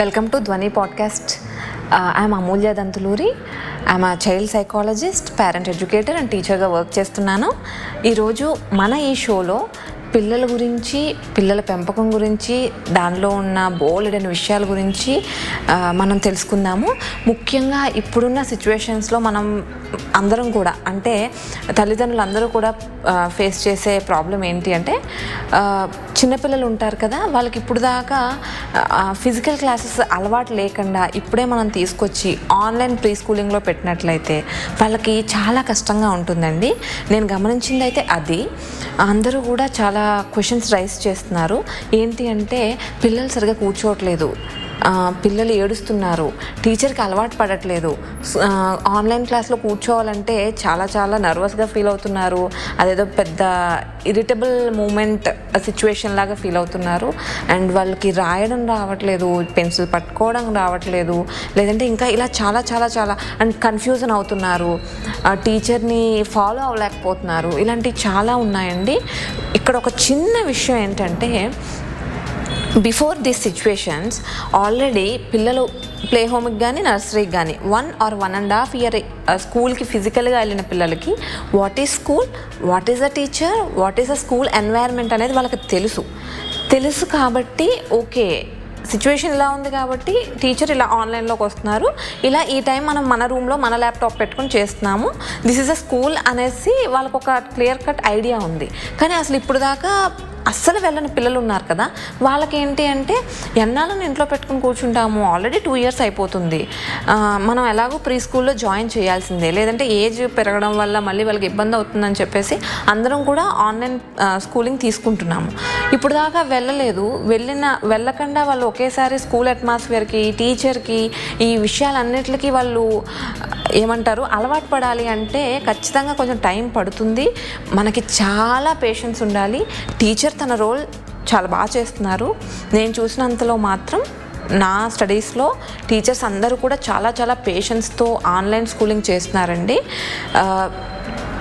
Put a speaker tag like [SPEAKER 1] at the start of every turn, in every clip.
[SPEAKER 1] Welcome to Dhwani podcast I'm Amulya Danthuluri I'm a child psychologist parent educator and టీచర్గా work చేస్తున్నాను. ఈరోజు మన ఈ షోలో పిల్లల గురించి పిల్లల పెంపకం గురించి దానిలో ఉన్న బోలెడైన విషయాల గురించి మనం తెలుసుకుందాము. ముఖ్యంగా ఇప్పుడున్న సిచ్యువేషన్స్లో మనం అందరం కూడా అంటే తల్లిదండ్రులు అందరూ కూడా ఫేస్ చేసే ప్రాబ్లం ఏంటి అంటే చిన్నపిల్లలు ఉంటారు కదా వాళ్ళకి ఇప్పుడు దాకా ఫిజికల్ క్లాసెస్ అలవాటు లేకుండా ఇప్పుడే మనం తీసుకొచ్చి ఆన్లైన్ ప్రీ స్కూలింగ్లో పెట్టినట్లయితే వాళ్ళకి చాలా కష్టంగా ఉంటుందండి. నేను గమనించింది అయితే అది. అందరూ కూడా చాలా క్వశ్చన్స్ రైస్ చేస్తున్నారు. ఏంటి అంటే పిల్లలు సరిగా కూర్చోవట్లేదు. పిల్లలు ఏడుస్తున్నారు. టీచర్కి అలవాటు పడట్లేదు. ఆన్లైన్ క్లాస్లో కూర్చోవాలంటే చాలా చాలా నర్వస్గా ఫీల్ అవుతున్నారు. అదేదో పెద్ద ఇరిటబుల్ మూమెంట్ సిచ్యువేషన్ లాగా ఫీల్ అవుతున్నారు. అండ్ వాళ్ళకి రాయడం రావట్లేదు పెన్సిల్ పట్టుకోవడం రావట్లేదు. లేదంటే ఇంకా ఇలా చాలా చాలా చాలా అండ్ కన్ఫ్యూజన్ అవుతున్నారు. టీచర్ని ఫాలో అవ్వలేకపోతున్నారు. ఇలాంటివి చాలా ఉన్నాయండి. ఇక్కడ ఒక చిన్న విషయం ఏంటంటే బిఫోర్ దీస్ సిచ్యువేషన్స్ ఆల్రెడీ పిల్లలు ప్లే హోమ్కి కానీ నర్సరీకి కానీ one or one and half year స్కూల్కి ఫిజికల్గా వెళ్ళిన పిల్లలకి what is school what is a teacher what is a school environment అనేది వాళ్ళకి తెలుసు. తెలుసు కాబట్టి ఓకే సిచ్యువేషన్ ఇలా ఉంది కాబట్టి టీచర్ ఇలా ఆన్లైన్లోకి వస్తున్నారు. ఇలా ఈ టైం మనం మన రూమ్లో మన ల్యాప్టాప్ పెట్టుకొని చేస్తున్నాము. దిస్ ఇస్ అ స్కూల్ అనేసి వాళ్ళకు ఒక క్లియర్ కట్ ఐడియా ఉంది. కానీ అసలు ఇప్పుడు దాకా అస్సలు వెళ్ళని పిల్లలు ఉన్నారు కదా వాళ్ళకి ఏంటి అంటే ఎన్నాళ్ళని ఇంట్లో పెట్టుకుని కూర్చుంటాము ఆల్రెడీ టూ ఇయర్స్ అయిపోతుంది. మనం ఎలాగో ప్రీ స్కూల్లో జాయిన్ చేయాల్సిందే. లేదంటే ఏజ్ పెరగడం వల్ల మళ్ళీ వాళ్ళకి ఇబ్బంది అవుతుందని చెప్పేసి అందరం కూడా ఆన్లైన్ స్కూలింగ్ తీసుకుంటున్నాము. ఇప్పుడు దాకా వెళ్ళలేదు. వెళ్ళిన వెళ్ళకుండా వాళ్ళు ఒకేసారి స్కూల్ అట్మాస్ఫియర్కి టీచర్కి ఈ విషయాలన్నిటికీ వాళ్ళు ఏమంటారు? అలవాటు పడాలి అంటే ఖచ్చితంగా కొంచెం టైం పడుతుంది. మనకి చాలా పేషెన్స్ ఉండాలి. టీచర్ తన రోల్ చాలా బాగా చేస్తున్నారు. నేను చూసినంతలో మాత్రం నా స్టడీస్లో టీచర్స్ అందరూ కూడా చాలా చాలా పేషెన్స్తో ఆన్లైన్ స్కూలింగ్ చేస్తున్నారండి.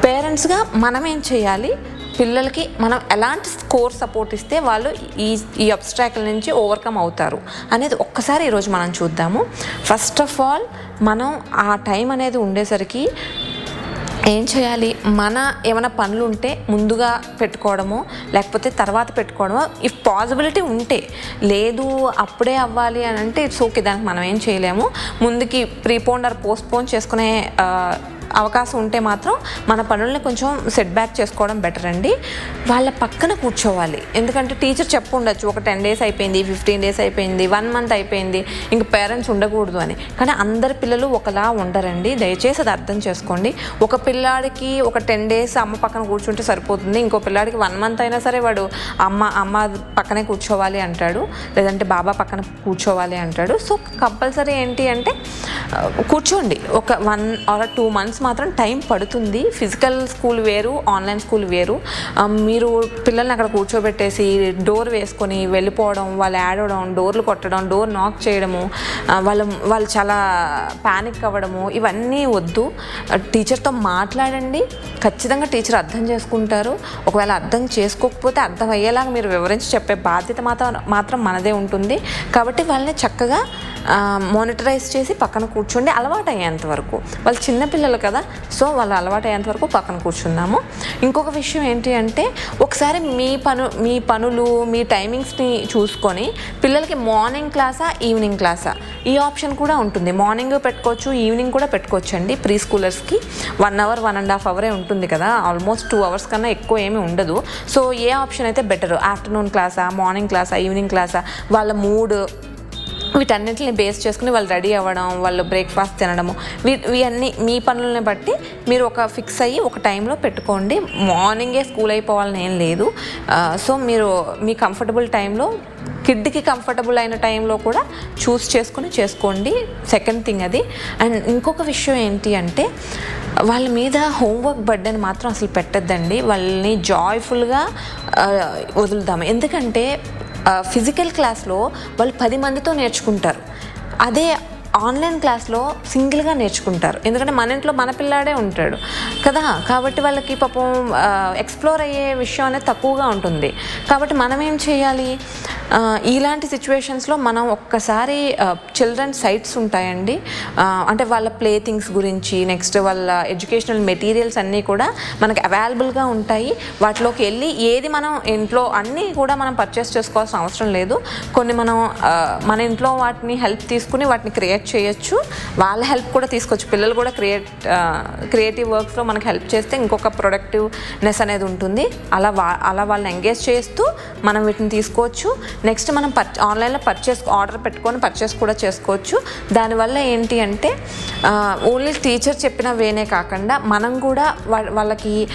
[SPEAKER 1] పేరెంట్స్గా మనం ఏం చేయాలి? పిల్లలకి మనం ఎలాంటి కోర్ సపోర్ట్ ఇస్తే వాళ్ళు ఈ ఈ అబ్స్ట్రాక్ల నుంచి ఓవర్కమ్ అవుతారు అనేది ఒక్కసారి ఈరోజు మనం చూద్దాము. ఫస్ట్ ఆఫ్ ఆల్ మనం ఆ టైం అనేది ఉండేసరికి ఏం చేయాలి? మన ఏమైనా పనులు ఉంటే ముందుగా పెట్టుకోవడమో లేకపోతే తర్వాత పెట్టుకోవడమో ఇఫ్ పాసిబిలిటీ ఉంటే లేదు అప్పుడే అవ్వాలి అని అంటే ఇట్స్ ఓకే దానికి మనం ఏం చేయలేము. ముందుకి ప్రీపోన్ ఆర్ పోస్ట్పోన్ చేసుకునే అవకాశం ఉంటే మాత్రం మన పనుల్ని కొంచెం సెట్ బ్యాక్ చేసుకోవడం బెటర్ అండి. వాళ్ళ పక్కన కూర్చోవాలి. ఎందుకంటే టీచర్ చెప్పు ఉండొచ్చు ఒక టెన్ డేస్ అయిపోయింది ఫిఫ్టీన్ డేస్ అయిపోయింది వన్ మంత్ అయిపోయింది ఇంక పేరెంట్స్ ఉండకూడదు అని. కానీ అందరి పిల్లలు ఒకలా ఉండరండి. దయచేసి అది అర్థం చేసుకోండి. ఒక పిల్లాడికి ఒక టెన్ డేస్ అమ్మ పక్కన కూర్చుంటే సరిపోతుంది. ఇంకో పిల్లాడికి వన్ మంత్ అయినా సరే వాడు అమ్మ అమ్మ పక్కనే కూర్చోవాలి అంటాడు. లేదంటే బాబా పక్కన కూర్చోవాలి అంటాడు. సో కంపల్సరీ ఏంటి అంటే కూర్చోండి. ఒక వన్ ఆర్ టూ మంత్స్ మాత్రం టైం పడుతుంది. ఫిజికల్ స్కూల్ వేరు ఆన్లైన్ స్కూల్ వేరు. మీరు పిల్లల్ని అక్కడ కూర్చోబెట్టేసి డోర్ వేసుకొని వెళ్ళిపోవడం వాళ్ళు ఆడవడం డోర్లు కొట్టడం డోర్ నాక్ చేయడము వాళ్ళు వాళ్ళు చాలా ప్యానిక్ అవ్వడము ఇవన్నీ వద్దు. టీచర్తో మాట్లాడండి. ఖచ్చితంగా టీచర్ అర్థం చేసుకుంటారు. ఒకవేళ అర్థం చేసుకోకపోతే అర్థం అయ్యేలాగా మీరు వివరించి చెప్పే బాధ్యత మాత్రం మాత్రం మనదే ఉంటుంది. కాబట్టి వాళ్ళని చక్కగా మానిటరైజ్ చేసి పక్కన కూర్చోండి అలవాటు అయ్యేంత వరకు. వాళ్ళు చిన్నపిల్లలు కదా సో వాళ్ళు అలవాటు అయ్యేంత వరకు పక్కన కూర్చున్నాము. ఇంకొక విషయం ఏంటి అంటే ఒకసారి మీ పను మీ పనులు మీ టైమింగ్స్ని చూసుకొని పిల్లలకి మార్నింగ్ క్లాసా ఈవినింగ్ క్లాసా ఈ ఆప్షన్ కూడా ఉంటుంది. మార్నింగ్ పెట్టుకోవచ్చు ఈవినింగ్ కూడా పెట్టుకోవచ్చు అండి. Pre స్కూలర్స్కి one hour one and half అవరే ఉంటుంది కదా ఆల్మోస్ట్ టూ అవర్స్ కన్నా ఎక్కువ ఏమీ ఉండదు. సో ఏ ఆప్షన్ అయితే బెటర్ ఆఫ్టర్నూన్ క్లాసా మార్నింగ్ క్లాసా ఈవినింగ్ క్లాసా వాళ్ళ మూడ్ వీటన్నిటిని బేస్ చేసుకుని వాళ్ళు రెడీ అవ్వడం వాళ్ళు బ్రేక్ఫాస్ట్ తినడము. వీ ఇవన్నీ మీ పనులని బట్టి మీరు ఒక ఫిక్స్ అయ్యి ఒక టైంలో పెట్టుకోండి. మార్నింగే స్కూల్ అయిపోవాలని ఏం లేదు. సో మీరు మీ కంఫర్టబుల్ టైంలో కిడ్కి కంఫర్టబుల్ అయిన టైంలో కూడా చూస్ చేసుకుని చేసుకోండి. సెకండ్ థింగ్ అది. అండ్ ఇంకొక విషయం ఏంటి అంటే వాళ్ళ మీద హోంవర్క్ బర్డెన్ మాత్రం అసలు పెట్టద్దండి. వాళ్ళని జాయ్ఫుల్గా వదులుదాము. ఎందుకంటే ఫిజికల్ క్లాస్లో వాళ్ళు పది మందితో నేర్చుకుంటారు. అదే ఆన్లైన్ క్లాస్లో సింగిల్గా నేర్చుకుంటారు. ఎందుకంటే మన ఇంట్లో మన పిల్లాడే ఉంటాడు. కదా? కాబట్టి వాళ్ళకి పాపం ఎక్స్ప్లోర్ అయ్యే విషయం అనేది తక్కువగా ఉంటుంది. కాబట్టి మనం ఏం చేయాలి? ఇలాంటి సిచ్యువేషన్స్లో మనం ఒక్కసారి చిల్డ్రన్ సైట్స్ ఉంటాయండి. అంటే వాళ్ళ ప్లే థింగ్స్ గురించి నెక్స్ట్ వాళ్ళ ఎడ్యుకేషనల్ మెటీరియల్స్ అన్నీ కూడా మనకి అవైలబుల్గా ఉంటాయి. వాటిలోకి వెళ్ళి ఏది మనం ఇంట్లో అన్నీ కూడా మనం పర్చేస్ చేసుకోవాల్సిన అవసరం లేదు. కొన్ని మనం మన ఇంట్లో వాటిని హెల్ప్ తీసుకుని వాటిని క్రియేట్ చేయొచ్చు. వాళ్ళ హెల్ప్ కూడా తీసుకోవచ్చు. పిల్లలు కూడా క్రియేట్ క్రియేటివ్ వర్క్స్లో మనకి హెల్ప్ చేస్తే ఇంకొక ప్రొడక్టివ్నెస్ అనేది ఉంటుంది. అలా వా అలా వాళ్ళని ఎంగేజ్ చేస్తూ మనం వీటిని తీసుకోవచ్చు. నెక్స్ట్ మనం పర్ ఆన్లైన్లో పర్చేస్ ఆర్డర్ పెట్టుకొని పర్చేస్ కూడా చేసుకోవచ్చు. దానివల్ల ఏంటి అంటే ఓన్లీ టీచర్ చెప్పిన వేనే కాకుండా మనం కూడా వా- వాళ్ళకి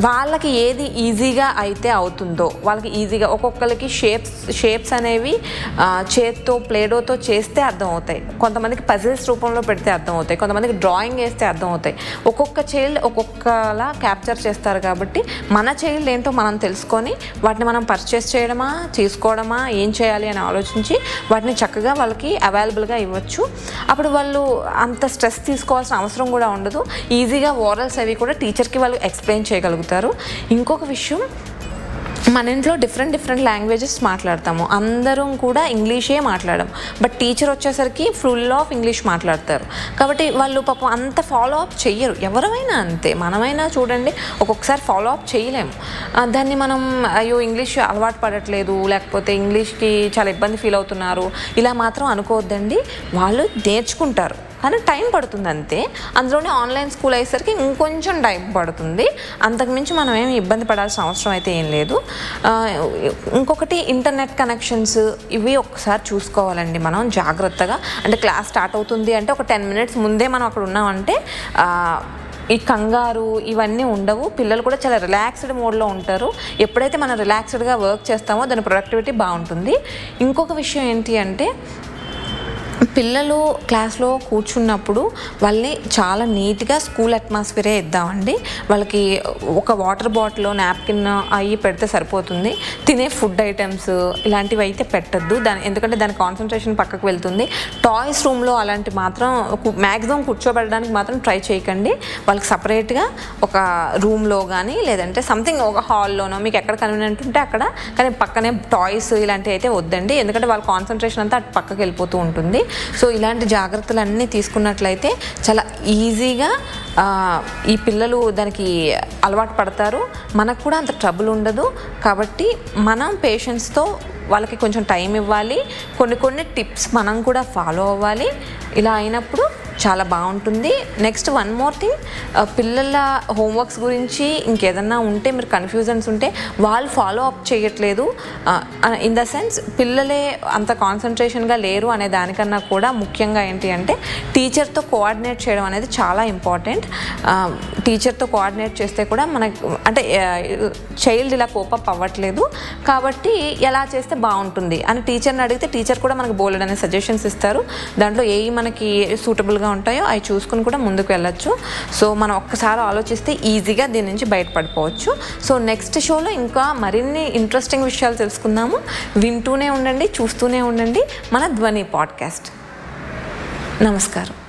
[SPEAKER 1] వాళ్ళకి ఏది ఈజీగా అయితే అవుతుందో వాళ్ళకి ఈజీగా ఒక్కొక్కరికి షేప్స్ షేప్స్ అనేవి చేత్తో ప్లేడోతో చేస్తే అర్థం అవుతాయి కొంతమందికి పజిల్స్ రూపంలో పెడితే అర్థమవుతాయి. కొంతమందికి డ్రాయింగ్ వేస్తే అర్థమవుతాయి. ఒక్కొక్క చైల్డ్ ఒక్కొక్కలా క్యాప్చర్ చేస్తారు కాబట్టి మన చైల్డ్ ఏంటో మనం తెలుసుకొని వాటిని మనం పర్చేస్ చేయడమా తీసుకోవడమా ఏం చేయాలి అని ఆలోచించి వాటిని చక్కగా వాళ్ళకి అవైలబుల్గా ఇవ్వచ్చు. అప్పుడు వాళ్ళు అంత స్ట్రెస్ తీసుకోవాల్సిన అవసరం కూడా ఉండదు. ఈజీగా ఓరల్స్ అవి కూడా టీచర్కి వాళ్ళు ఎక్స్ప్లెయిన్ చేయగలుగుతారు. ఇంకొక విషయం మన ఇంట్లో డిఫరెంట్ డిఫరెంట్ లాంగ్వేజెస్ మాట్లాడతాము. అందరం కూడా ఇంగ్లీషే మాట్లాడము. బట్ టీచర్ వచ్చేసరికి ఫుల్ ఆఫ్ ఇంగ్లీష్ మాట్లాడతారు. కాబట్టి వాళ్ళు పాపం అంత ఫాలో అప్ చెయ్యరు. ఎవరైనా అంతే. మనమైనా చూడండి ఒక్కొక్కసారి ఫాలో అప్ చేయలేము. దాన్ని మనం అయ్యో ఇంగ్లీష్ అలవాటు పడట్లేదు. లేకపోతే ఇంగ్లీష్కి చాలా ఇబ్బంది ఫీల్ అవుతున్నారు. ఇలా మాత్రం అనుకోవద్దండి. వాళ్ళు నేర్చుకుంటారు. కానీ టైం పడుతుంది అంతే. అందులోనే ఆన్లైన్ స్కూల్ అయ్యేసరికి ఇంకొంచెం టైం పడుతుంది. అంతకుమించి మనం ఏమి ఇబ్బంది పడాల్సిన అవసరం అయితే ఏం లేదు. ఇంకొకటి ఇంటర్నెట్ కనెక్షన్స్ ఇవి ఒకసారి చూసుకోవాలండి మనం జాగ్రత్తగా. అంటే క్లాస్ స్టార్ట్ అవుతుంది అంటే ఒక టెన్ మినిట్స్ ముందే మనం అక్కడ ఉన్నామంటే ఈ కంగారు ఇవన్నీ ఉండవు. పిల్లలు కూడా చాలా రిలాక్స్డ్ మోడ్లో ఉంటారు. ఎప్పుడైతే మనం రిలాక్స్డ్గా వర్క్ చేస్తామో దాని ప్రొడక్టివిటీ బాగుంటుంది. ఇంకొక విషయం ఏంటి అంటే పిల్లలు క్లాస్లో కూర్చున్నప్పుడు వాళ్ళని చాలా నీట్గా స్కూల్ అట్మాస్ఫియరే ఇద్దామండి. వాళ్ళకి ఒక వాటర్ బాటిల్ నాప్కిన్ అవి పెడితే సరిపోతుంది. తినే ఫుడ్ ఐటమ్స్ ఇలాంటివి అయితే పెట్టద్దు. దాని ఎందుకంటే దాని కాన్సన్ట్రేషన్ పక్కకు వెళ్తుంది. టాయ్స్ రూమ్లో అలాంటి మాత్రం మ్యాక్సిమం కూర్చోబెట్టడానికి మాత్రం ట్రై చేయకండి. వాళ్ళకి సపరేట్గా ఒక రూమ్లో కానీ లేదంటే సంథింగ్ ఒక హాల్లోనో మీకు ఎక్కడ కన్వీనియంట్ ఉంటే అక్కడ కానీ పక్కనే టాయ్స్ ఇలాంటివి అయితే వద్దండి. ఎందుకంటే వాళ్ళ కాన్సన్ట్రేషన్ అంతా అటు పక్కకి వెళ్ళిపోతూ ఉంటుంది. సో ఇలాంటి జాగ్రత్తలు అన్నీ తీసుకున్నట్లయితే చాలా ఈజీగా ఈ పిల్లలు దానికి అలవాటు పడతారు. మనకు కూడా అంత ట్రబుల్ ఉండదు. కాబట్టి మనం పేషెంట్స్తో వాళ్ళకి కొంచెం టైం ఇవ్వాలి. కొన్ని కొన్ని టిప్స్ మనం కూడా ఫాలో అవ్వాలి. ఇలా అయినప్పుడు చాలా బాగుంటుంది. నెక్స్ట్ వన్ మోర్ థింగ్ పిల్లల హోంవర్క్స్ గురించి ఇంకేదన్నా ఉంటే మీరు కన్ఫ్యూజన్స్ ఉంటే వాళ్ళు ఫాలో అప్ చేయట్లేదు. ఇన్ ద సెన్స్ పిల్లలే అంత కాన్సన్ట్రేషన్గా లేరు అనే దానికన్నా కూడా ముఖ్యంగా ఏంటి అంటే టీచర్తో కోఆర్డినేట్ చేయడం అనేది చాలా ఇంపార్టెంట్ టీచర్తో కోఆర్డినేట్ చేస్తే కూడా మనకు అంటే చైల్డ్ ఇలా కోపప్ అవ్వట్లేదు. కాబట్టి ఎలా చేస్తే బాగుంటుంది? అని టీచర్ని అడిగితే టీచర్ కూడా మనకు బోల్డ్ అనే సజెషన్స్ ఇస్తారు. దాంట్లో ఏవి మనకి సూటబుల్గా ఉంటాయో అవి చూసుకుని కూడా ముందుకు వెళ్ళొచ్చు. సో మనం ఒక్కసారి ఆలోచిస్తే ఈజీగా దీని నుంచి బయటపడిపోవచ్చు. సో నెక్స్ట్ షోలో ఇంకా మరిన్ని ఇంట్రెస్టింగ్ విషయాలు తెలుసుకుందాము. వింటూనే ఉండండి చూస్తూనే ఉండండి మన ధ్వని పాడ్కాస్ట్. నమస్కారం.